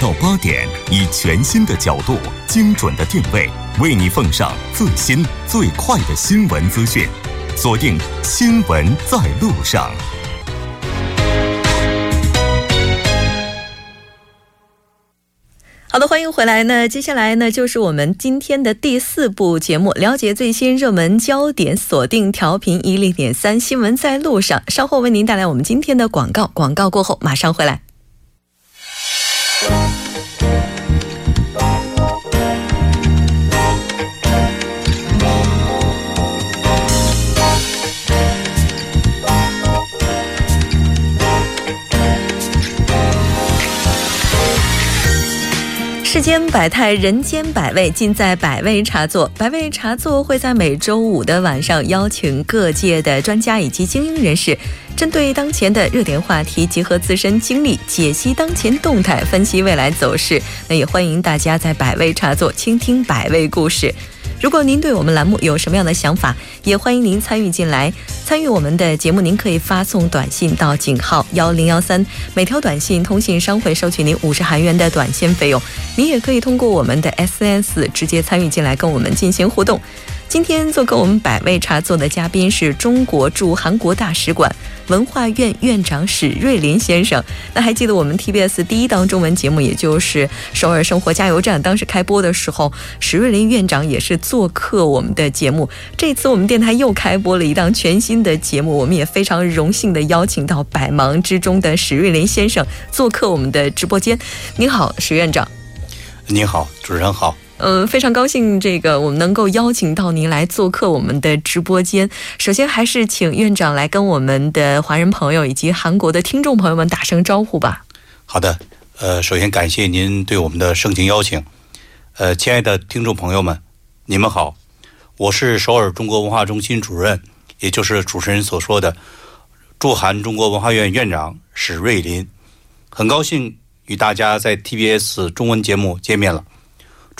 到八点，以全新的角度、精准的定位，为你奉上最新最快的新闻资讯。锁定《新闻在路上》。好的，欢迎回来那。接下来呢，就是我们今天的第四部节目，了解最新热门焦点，锁定调频一零点三新闻在路上。稍后为您带来我们今天的广告，广告过后马上回来。世间百态，人间百味，尽在百味茶座。百味茶座会在每周五的晚上邀请各界的专家以及精英人士，针对当前的热点话题，结合自身经历，解析当前动态，分析未来走势。那也欢迎大家在百味茶座倾听百味故事。如果您对我们栏目有什么样的想法，也欢迎您参与进来。参与我们的节目，您可以发送短信到井号幺零幺三，每条短信通信商会收取您五十韩元的短信费用。您也可以通过我们的 SNS 直接参与进来，跟我们进行互动。今天做客我们百味茶座的嘉宾是中国驻韩国大使馆文化院院长史瑞林先生。那还记得我们 TBS 第一档中文节目，也就是《首尔生活加油站》，当时开播的时候，史瑞林院长也是做客我们的节目。这次我们电台又开播了一档全新的节目，我们也非常荣幸的邀请到百忙之中的史瑞林先生做客我们的直播间。您好，史院长。您好，主持人好。嗯，非常高兴，这个我们能够邀请到您来做客我们的直播间。首先，还是请院长来跟我们的华人朋友以及韩国的听众朋友们打声招呼吧。好的，呃，首先感谢您对我们的盛情邀请。呃，亲爱的听众朋友们，你们好，我是首尔中国文化中心主任，也就是主持人所说的驻韩中国文化院院长史瑞林。很高兴与大家在 TBS 中文节目见面了。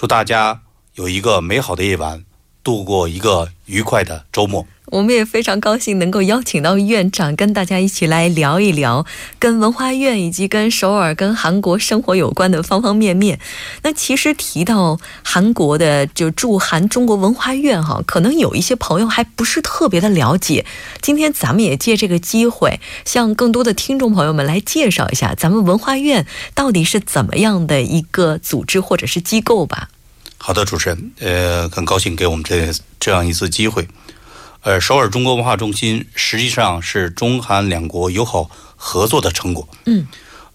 祝大家有一个美好的夜晚，度过一个愉快的周末。我们也非常高兴能够邀请到院长跟大家一起来聊一聊跟文化院以及跟首尔、跟韩国生活有关的方方面面。那其实提到韩国的就驻韩中国文化院哈，可能有一些朋友还不是特别的了解。今天咱们也借这个机会，向更多的听众朋友们来介绍一下咱们文化院到底是怎么样的一个组织或者是机构吧。好的，主持人，呃，很高兴给我们这这样一次机会。呃，首尔中国文化中心实际上是中韩两国友好合作的成果。嗯，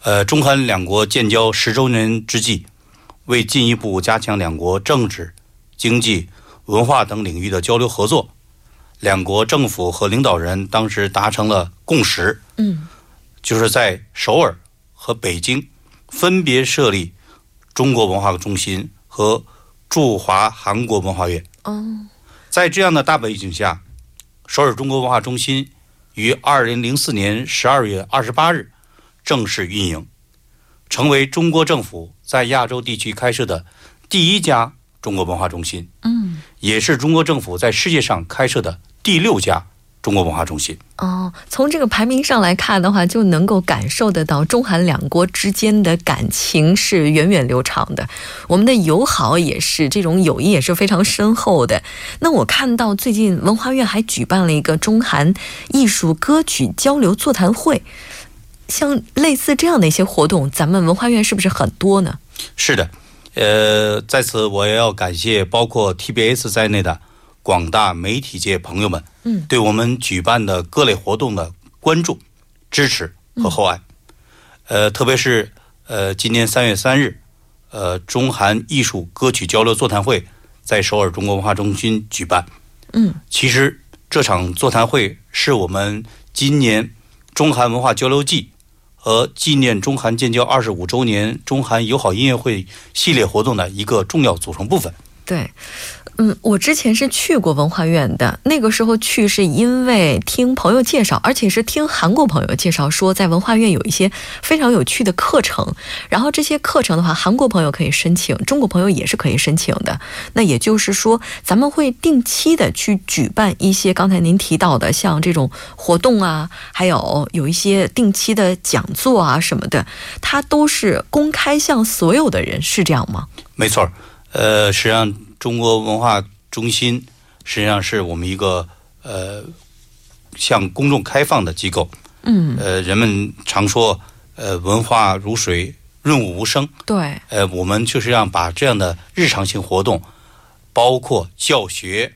呃，中韩两国建交十周年之际，为进一步加强两国政治、经济、文化等领域的交流合作，两国政府和领导人当时达成了共识。嗯，就是在首尔和北京分别设立中国文化中心和驻华韩国文化院。哦，在这样的大背景下。首尔中国文化中心于二零零四年十二月二十八日正式运营，成为中国政府在亚洲地区开设的第一家中国文化中心。嗯，也是中国政府在世界上开设的第六家。中国文化中心哦，从这个排名上来看的话，就能够感受得到中韩两国之间的感情是源远流长的，我们的友好也是这种友谊也是非常深厚的。那我看到最近文化院还举办了一个中韩艺术歌曲交流座谈会，像类似这样的一些活动，咱们文化院是不是很多呢？是的，呃，在此我也要感谢包括 TBS 在内的。广大媒体界朋友们，嗯，对我们举办的各类活动的关注、支持和厚爱，呃，特别是呃，今年三月三日，呃，中韩艺术歌曲交流座谈会在首尔中国文化中心举办，嗯，其实这场座谈会是我们今年中韩文化交流季和纪念中韩建交二十五周年中韩友好音乐会系列活动的一个重要组成部分。对。嗯，我之前是去过文化院的，那个时候去是因为听朋友介绍，而且是听韩国朋友介绍说，在文化院有一些非常有趣的课程。然后这些课程的话，韩国朋友可以申请，中国朋友也是可以申请的。那也就是说，咱们会定期的去举办一些刚才您提到的像这种活动啊，还有有一些定期的讲座啊什么的，它都是公开向所有的人，是这样吗？没错，呃，实际上。中国文化中心实际上是我们一个呃向公众开放的机构。嗯。呃，人们常说呃文化如水，润物无声。对。呃，我们就是让把这样的日常性活动，包括教学、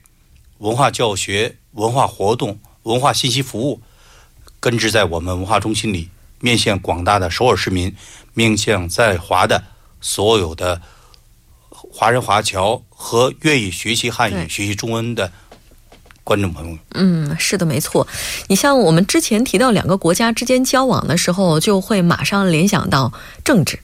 文化教学、文化活动、文化信息服务，根植在我们文化中心里，面向广大的首尔市民，面向在华的所有的。华人华侨和愿意学习汉语、学习中文的观众朋友，嗯，是的，没错。你像我们之前提到两个国家之间交往的时候，就会马上联想到政治。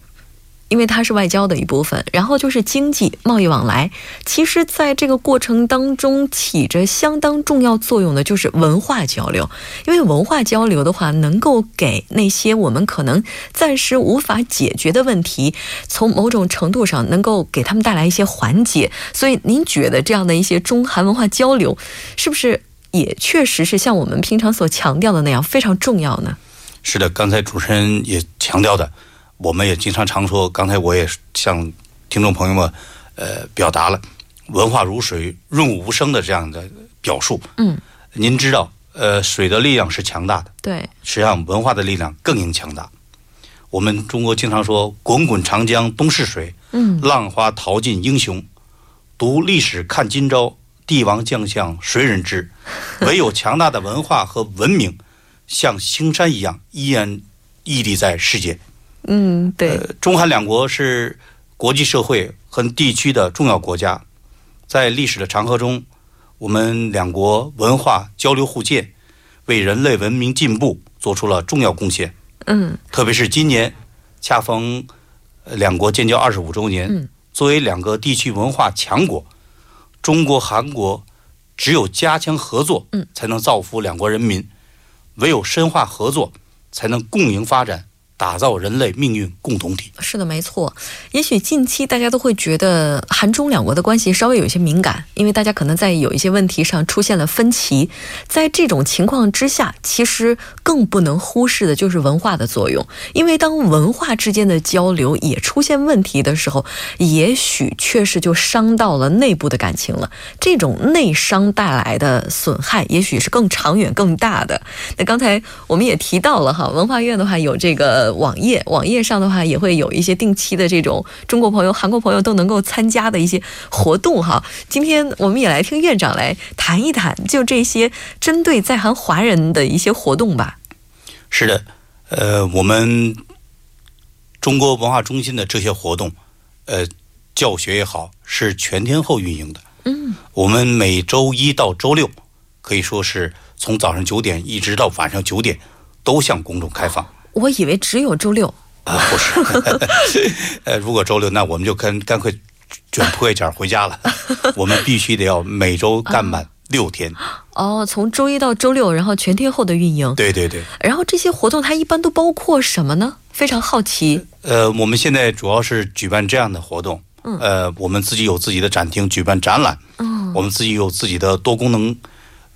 因为它是外交的一部分，然后就是经济贸易往来。其实，在这个过程当中，起着相当重要作用的就是文化交流。因为文化交流的话，能够给那些我们可能暂时无法解决的问题，从某种程度上能够给他们带来一些缓解。所以，您觉得这样的一些中韩文化交流，是不是也确实是像我们平常所强调的那样非常重要呢？是的，刚才主持人也强调的。我们也经常常说，刚才我也向听众朋友们呃表达了“文化如水，润物无声”的这样的表述。嗯，您知道，呃，水的力量是强大的，对，实际上文化的力量更应强大。我们中国经常说“滚滚长江东逝水”，嗯，浪花淘尽英雄。读历史看今朝，帝王将相谁人知？唯有强大的文化和文明，像青山一样依然屹立在世界。嗯，对。中韩两国是国际社会和地区的重要国家，在历史的长河中，我们两国文化交流互鉴，为人类文明进步做出了重要贡献。嗯，特别是今年恰逢两国建交二十五周年，嗯，作为两个地区文化强国，中国韩国只有加强合作，嗯，才能造福两国人民；唯有深化合作，才能共赢发展。打造人类命运共同体。是的，没错。也许近期大家都会觉得韩中两国的关系稍微有一些敏感，因为大家可能在有一些问题上出现了分歧。在这种情况之下，其实更不能忽视的就是文化的作用。因为当文化之间的交流也出现问题的时候，也许确实就伤到了内部的感情了。这种内伤带来的损害，也许是更长远、更大的。那刚才我们也提到了哈，文化院的话有这个。网页网页上的话，也会有一些定期的这种中国朋友、韩国朋友都能够参加的一些活动哈。今天我们也来听院长来谈一谈，就这些针对在韩华人的一些活动吧。是的，呃，我们中国文化中心的这些活动，呃，教学也好，是全天候运营的。嗯，我们每周一到周六，可以说是从早上九点一直到晚上九点，都向公众开放。我以为只有周六啊，不是，呃，如果周六，那我们就干干脆卷铺盖卷回家了。我们必须得要每周干满六天。哦，从周一到周六，然后全天候的运营。对对对。然后这些活动它一般都包括什么呢？非常好奇。呃，我们现在主要是举办这样的活动。嗯。呃，我们自己有自己的展厅，举办展览。嗯。我们自己有自己的多功能，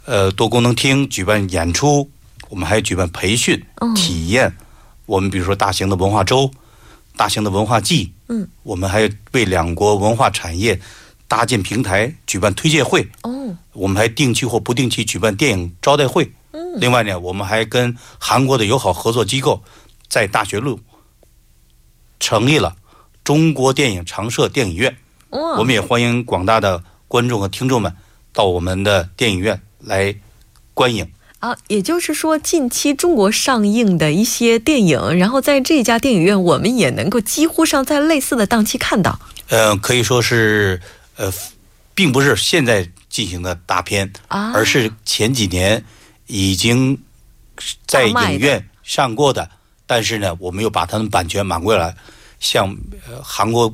呃，多功能厅举办演出。我们还举办培训、体验。我们比如说大型的文化周、大型的文化季，嗯，我们还为两国文化产业搭建平台，举办推介会。哦，我们还定期或不定期举办电影招待会。嗯，另外呢，我们还跟韩国的友好合作机构在大学路成立了中国电影常设电影院。我们也欢迎广大的观众和听众们到我们的电影院来观影。啊，也就是说，近期中国上映的一些电影，然后在这家电影院，我们也能够几乎上在类似的档期看到。呃，可以说是，呃，并不是现在进行的大片，啊，而是前几年已经在影院上过的，但是呢，我们又把他们版权买过来，向呃韩国。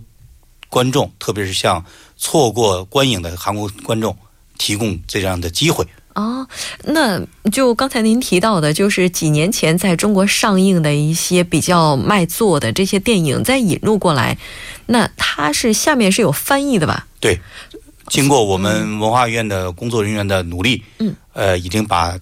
观众，特别是像错过观影的韩国观众，提供这样的机会。哦，那就刚才您提到的，就是几年前在中国上映的一些比较卖座的这些电影，再引入过来，那它是下面是有翻译的吧？对，经过我们文化院的工作人员的努力，嗯，呃，已经把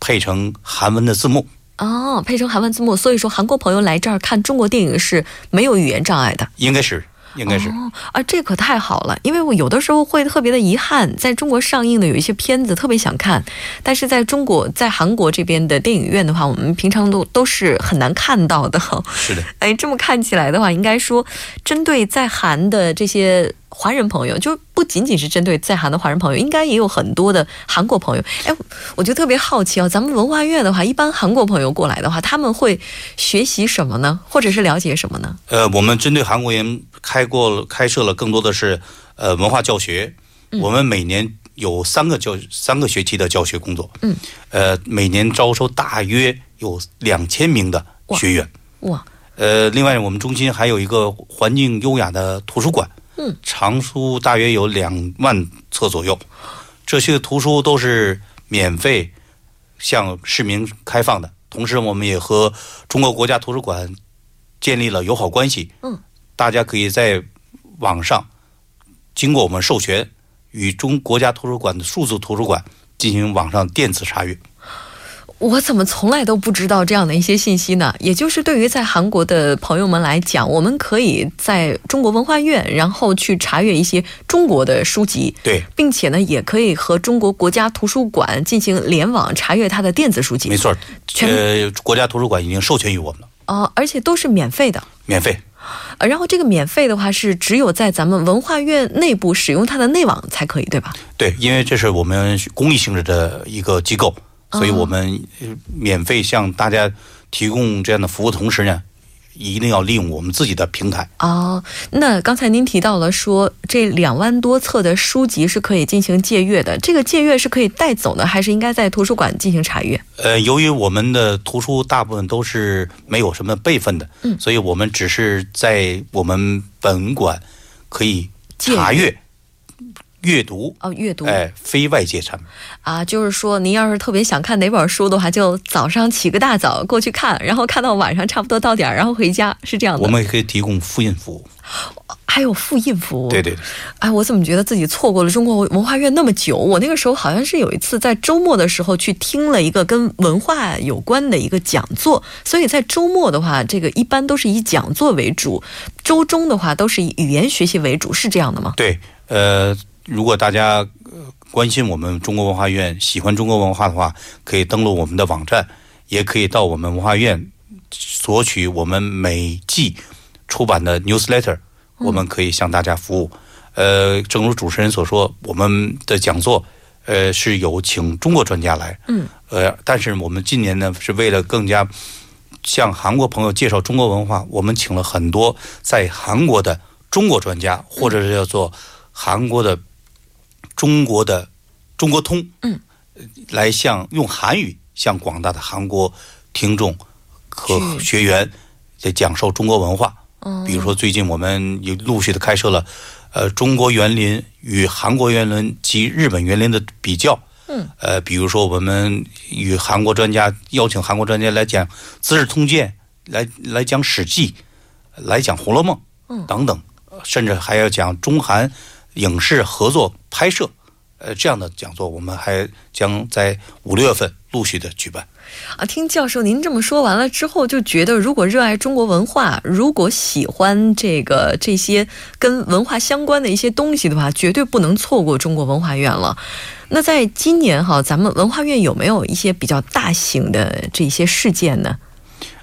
配成韩文的字幕。哦，配成韩文字幕，所以说韩国朋友来这儿看中国电影是没有语言障碍的。应该是。应该是哦啊，这可太好了，因为我有的时候会特别的遗憾，在中国上映的有一些片子特别想看，但是在中国在韩国这边的电影院的话，我们平常都都是很难看到的。是的，哎，这么看起来的话，应该说针对在韩的这些。华人朋友就不仅仅是针对在韩的华人朋友，应该也有很多的韩国朋友。哎，我就特别好奇啊，咱们文化院的话，一般韩国朋友过来的话，他们会学习什么呢？或者是了解什么呢？呃，我们针对韩国人开过开设了更多的是呃文化教学。我们每年有三个教三个学期的教学工作。嗯。呃，每年招收大约有两千名的学员。哇。呃，另外我们中心还有一个环境优雅的图书馆。嗯，藏书大约有两万册左右，这些图书都是免费向市民开放的。同时，我们也和中国国家图书馆建立了友好关系。嗯，大家可以在网上经过我们授权，与中国家图书馆的数字图书馆进行网上电子查阅。我怎么从来都不知道这样的一些信息呢？也就是对于在韩国的朋友们来讲，我们可以在中国文化院，然后去查阅一些中国的书籍，对，并且呢，也可以和中国国家图书馆进行联网查阅它的电子书籍。没错，呃，国家图书馆已经授权于我们了。哦，而且都是免费的。免费。呃，然后这个免费的话是只有在咱们文化院内部使用它的内网才可以，对吧？对，因为这是我们公益性质的一个机构。所以我们免费向大家提供这样的服务，同时呢，一定要利用我们自己的平台。哦，那刚才您提到了说，这两万多册的书籍是可以进行借阅的，这个借阅是可以带走呢，还是应该在图书馆进行查阅？呃，由于我们的图书大部分都是没有什么备份的，嗯，所以我们只是在我们本馆可以查阅。阅读哦，阅读哎，非外界产品啊，就是说，您要是特别想看哪本书的话，就早上起个大早过去看，然后看到晚上差不多到点儿，然后回家，是这样的。我们也可以提供复印服务，还有复印服务。对对。哎，我怎么觉得自己错过了中国文化院那么久？我那个时候好像是有一次在周末的时候去听了一个跟文化有关的一个讲座，所以在周末的话，这个一般都是以讲座为主；周中的话都是以语言学习为主，是这样的吗？对，呃。如果大家关心我们中国文化院、喜欢中国文化的话，可以登录我们的网站，也可以到我们文化院索取我们每季出版的 newsletter，我们可以向大家服务。呃，正如主持人所说，我们的讲座呃是有请中国专家来，嗯，呃，但是我们今年呢是为了更加向韩国朋友介绍中国文化，我们请了很多在韩国的中国专家，或者是叫做韩国的。中国的中国通，嗯，来向用韩语向广大的韩国听众和学员在讲授中国文化。嗯，比如说最近我们也陆续的开设了，呃，中国园林与韩国园林及日本园林的比较。嗯，呃，比如说我们与韩国专家邀请韩国专家来讲《资治通鉴》，来来讲《史记》，来讲《红楼梦》，嗯，等等，甚至还要讲中韩。影视合作拍摄，呃，这样的讲座我们还将在五六月份陆续的举办。啊，听教授您这么说完了之后，就觉得如果热爱中国文化，如果喜欢这个这些跟文化相关的一些东西的话，绝对不能错过中国文化院了。那在今年哈，咱们文化院有没有一些比较大型的这些事件呢？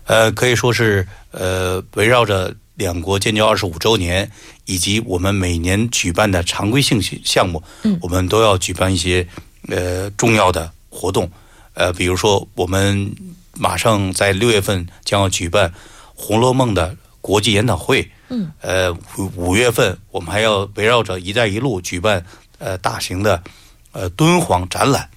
呃，可以说是呃，围绕着。两国建交二十五周年，以及我们每年举办的常规性项目，嗯，我们都要举办一些呃重要的活动，呃，比如说我们马上在六月份将要举办《红楼梦》的国际研讨会，嗯，呃，五五月份我们还要围绕着“一带一路”举办呃大型的呃敦煌展览，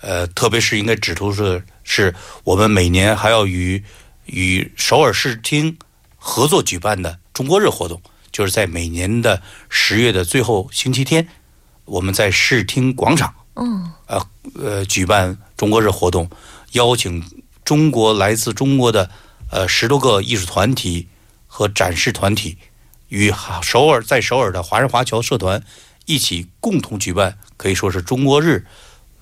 呃，特别是应该指出是是我们每年还要与与首尔市厅。合作举办的中国日活动，就就是在每年的十月的最后星期天，我们在视听广场，嗯，呃呃，举办中国日活动，邀请中国来自中国的呃十多个艺术团体和展示团体，与首尔在首尔的华人华侨社团一起共同举办，可以说是中国日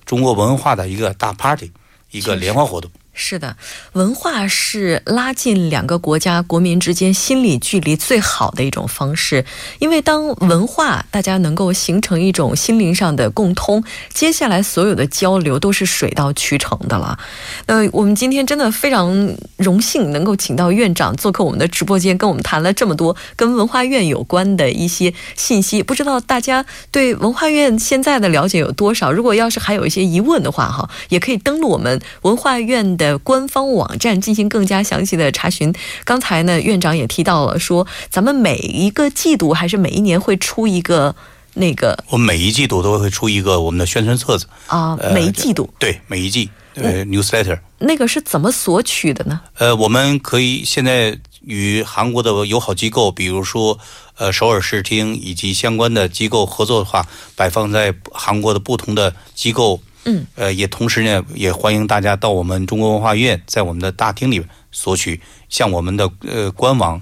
中国文化的一个大 party，一个联欢活动。是是的，文化是拉近两个国家国民之间心理距离最好的一种方式。因为当文化大家能够形成一种心灵上的共通，接下来所有的交流都是水到渠成的了。呃，我们今天真的非常荣幸能够请到院长做客我们的直播间，跟我们谈了这么多跟文化院有关的一些信息。不知道大家对文化院现在的了解有多少？如果要是还有一些疑问的话，哈，也可以登录我们文化院的。官方网站进行更加详细的查询。刚才呢，院长也提到了，说咱们每一个季度还是每一年会出一个那个，我们每一季度都会出一个我们的宣传册子啊，每一季度对每一季呃 newsletter。那个是怎么索取的呢？呃，我们可以现在与韩国的友好机构，比如说呃首尔视听以及相关的机构合作的话，摆放在韩国的不同的机构。嗯，呃，也同时呢，也欢迎大家到我们中国文化院，在我们的大厅里索取，像我们的呃官网，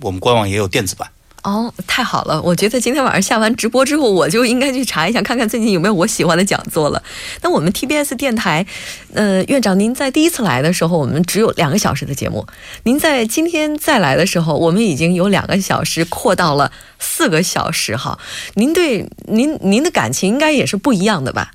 我们官网也有电子版。哦，太好了！我觉得今天晚上下完直播之后，我就应该去查一下，看看最近有没有我喜欢的讲座了。那我们 TBS 电台，呃，院长，您在第一次来的时候，我们只有两个小时的节目；您在今天再来的时候，我们已经有两个小时扩到了四个小时。哈，您对您您的感情应该也是不一样的吧？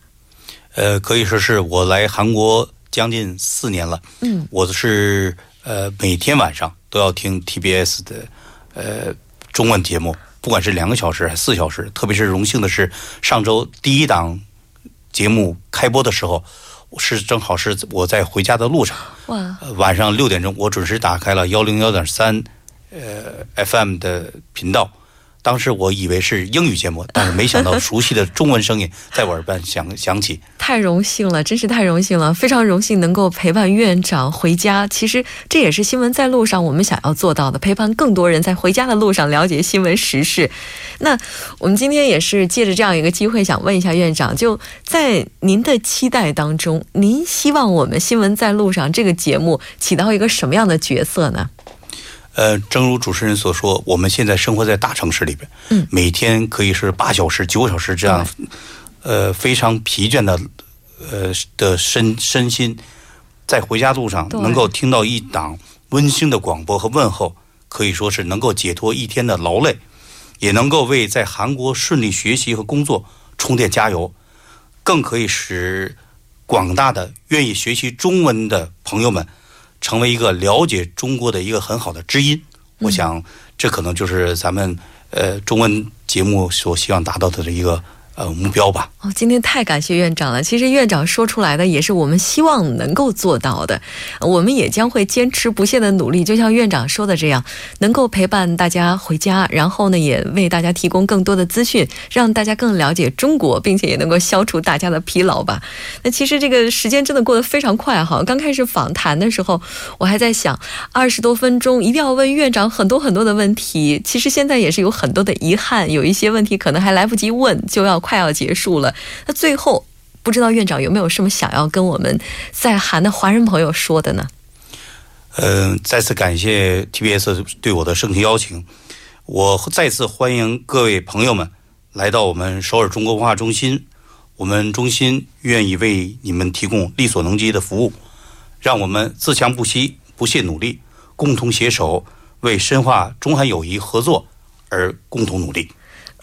呃，可以说是我来韩国将近四年了。嗯，我是呃每天晚上都要听 TBS 的呃中文节目，不管是两个小时还是四小时。特别是荣幸的是，上周第一档节目开播的时候，是正好是我在回家的路上。哇！晚上六点钟，我准时打开了幺零幺点三呃 FM 的频道。当时我以为是英语节目，但是没想到熟悉的中文声音在我耳边响响起。太荣幸了，真是太荣幸了，非常荣幸能够陪伴院长回家。其实这也是新闻在路上我们想要做到的，陪伴更多人在回家的路上了解新闻时事。那我们今天也是借着这样一个机会，想问一下院长，就在您的期待当中，您希望我们新闻在路上这个节目起到一个什么样的角色呢？呃，正如主持人所说，我们现在生活在大城市里边，嗯，每天可以是八小时、九小时这样，呃，非常疲倦的，呃的身身心，在回家路上能够听到一档温馨的广播和问候，可以说是能够解脱一天的劳累，也能够为在韩国顺利学习和工作充电加油，更可以使广大的愿意学习中文的朋友们。成为一个了解中国的一个很好的知音，我想这可能就是咱们呃中文节目所希望达到的一个。呃，目标吧。哦，今天太感谢院长了。其实院长说出来的也是我们希望能够做到的。我们也将会坚持不懈的努力，就像院长说的这样，能够陪伴大家回家，然后呢，也为大家提供更多的资讯，让大家更了解中国，并且也能够消除大家的疲劳吧。那其实这个时间真的过得非常快哈。刚开始访谈的时候，我还在想，二十多分钟一定要问院长很多很多的问题。其实现在也是有很多的遗憾，有一些问题可能还来不及问，就要。快要结束了，那最后不知道院长有没有什么想要跟我们在韩的华人朋友说的呢？嗯，再次感谢 TBS 对我的盛情邀请，我再次欢迎各位朋友们来到我们首尔中国文化中心，我们中心愿意为你们提供力所能及的服务，让我们自强不息、不懈努力，共同携手为深化中韩友谊合作而共同努力。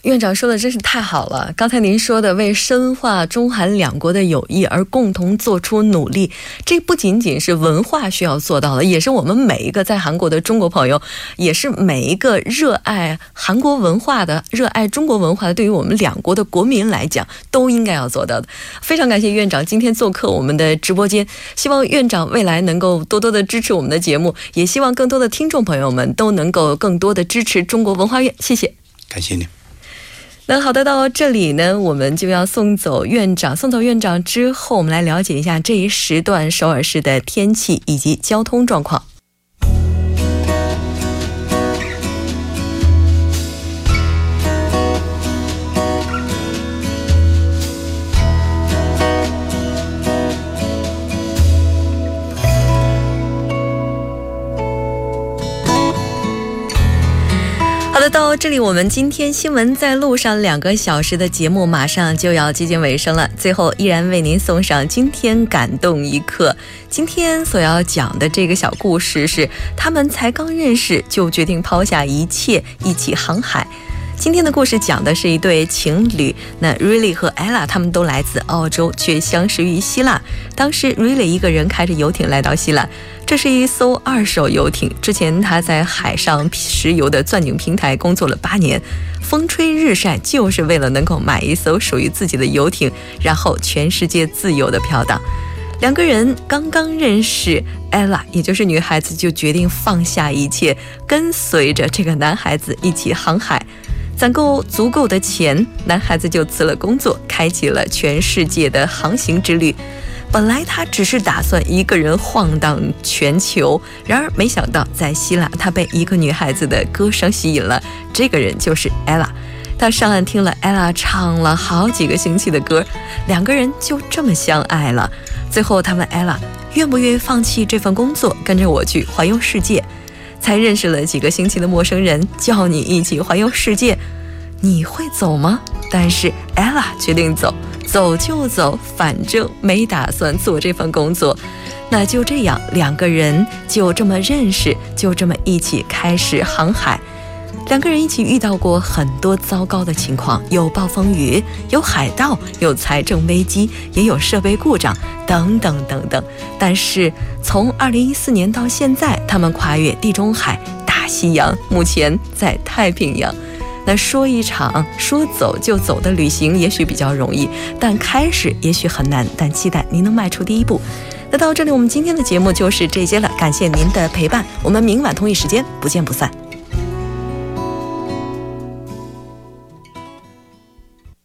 院长说的真是太好了！刚才您说的为深化中韩两国的友谊而共同做出努力，这不仅仅是文化需要做到的，也是我们每一个在韩国的中国朋友，也是每一个热爱韩国文化的、热爱中国文化的，对于我们两国的国民来讲，都应该要做到的。非常感谢院长今天做客我们的直播间，希望院长未来能够多多的支持我们的节目，也希望更多的听众朋友们都能够更多的支持中国文化院。谢谢，感谢您。那好的，到这里呢，我们就要送走院长。送走院长之后，我们来了解一下这一时段首尔市的天气以及交通状况。好的，到这里我们今天新闻在路上两个小时的节目马上就要接近尾声了。最后依然为您送上今天感动一刻。今天所要讲的这个小故事是，他们才刚认识就决定抛下一切一起航海。今天的故事讲的是一对情侣，那 Riley 和 Ella 他们都来自澳洲，却相识于希腊。当时 Riley 一个人开着游艇来到希腊，这是一艘二手游艇。之前他在海上石油的钻井平台工作了八年，风吹日晒，就是为了能够买一艘属于自己的游艇，然后全世界自由的飘荡。两个人刚刚认识，Ella 也就是女孩子就决定放下一切，跟随着这个男孩子一起航海。攒够足够的钱，男孩子就辞了工作，开启了全世界的航行之旅。本来他只是打算一个人晃荡全球，然而没想到在希腊，他被一个女孩子的歌声吸引了。这个人就是 Ella。他上岸听了 Ella 唱了好几个星期的歌，两个人就这么相爱了。最后他问 Ella 愿不愿意放弃这份工作，跟着我去环游世界。才认识了几个星期的陌生人，叫你一起环游世界，你会走吗？但是 Ella 决定走，走就走，反正没打算做这份工作。那就这样，两个人就这么认识，就这么一起开始航海。两个人一起遇到过很多糟糕的情况，有暴风雨，有海盗，有财政危机，也有设备故障，等等等等。但是从二零一四年到现在，他们跨越地中海、大西洋，目前在太平洋。那说一场说走就走的旅行，也许比较容易，但开始也许很难。但期待您能迈出第一步。那到这里，我们今天的节目就是这些了。感谢您的陪伴，我们明晚同一时间不见不散。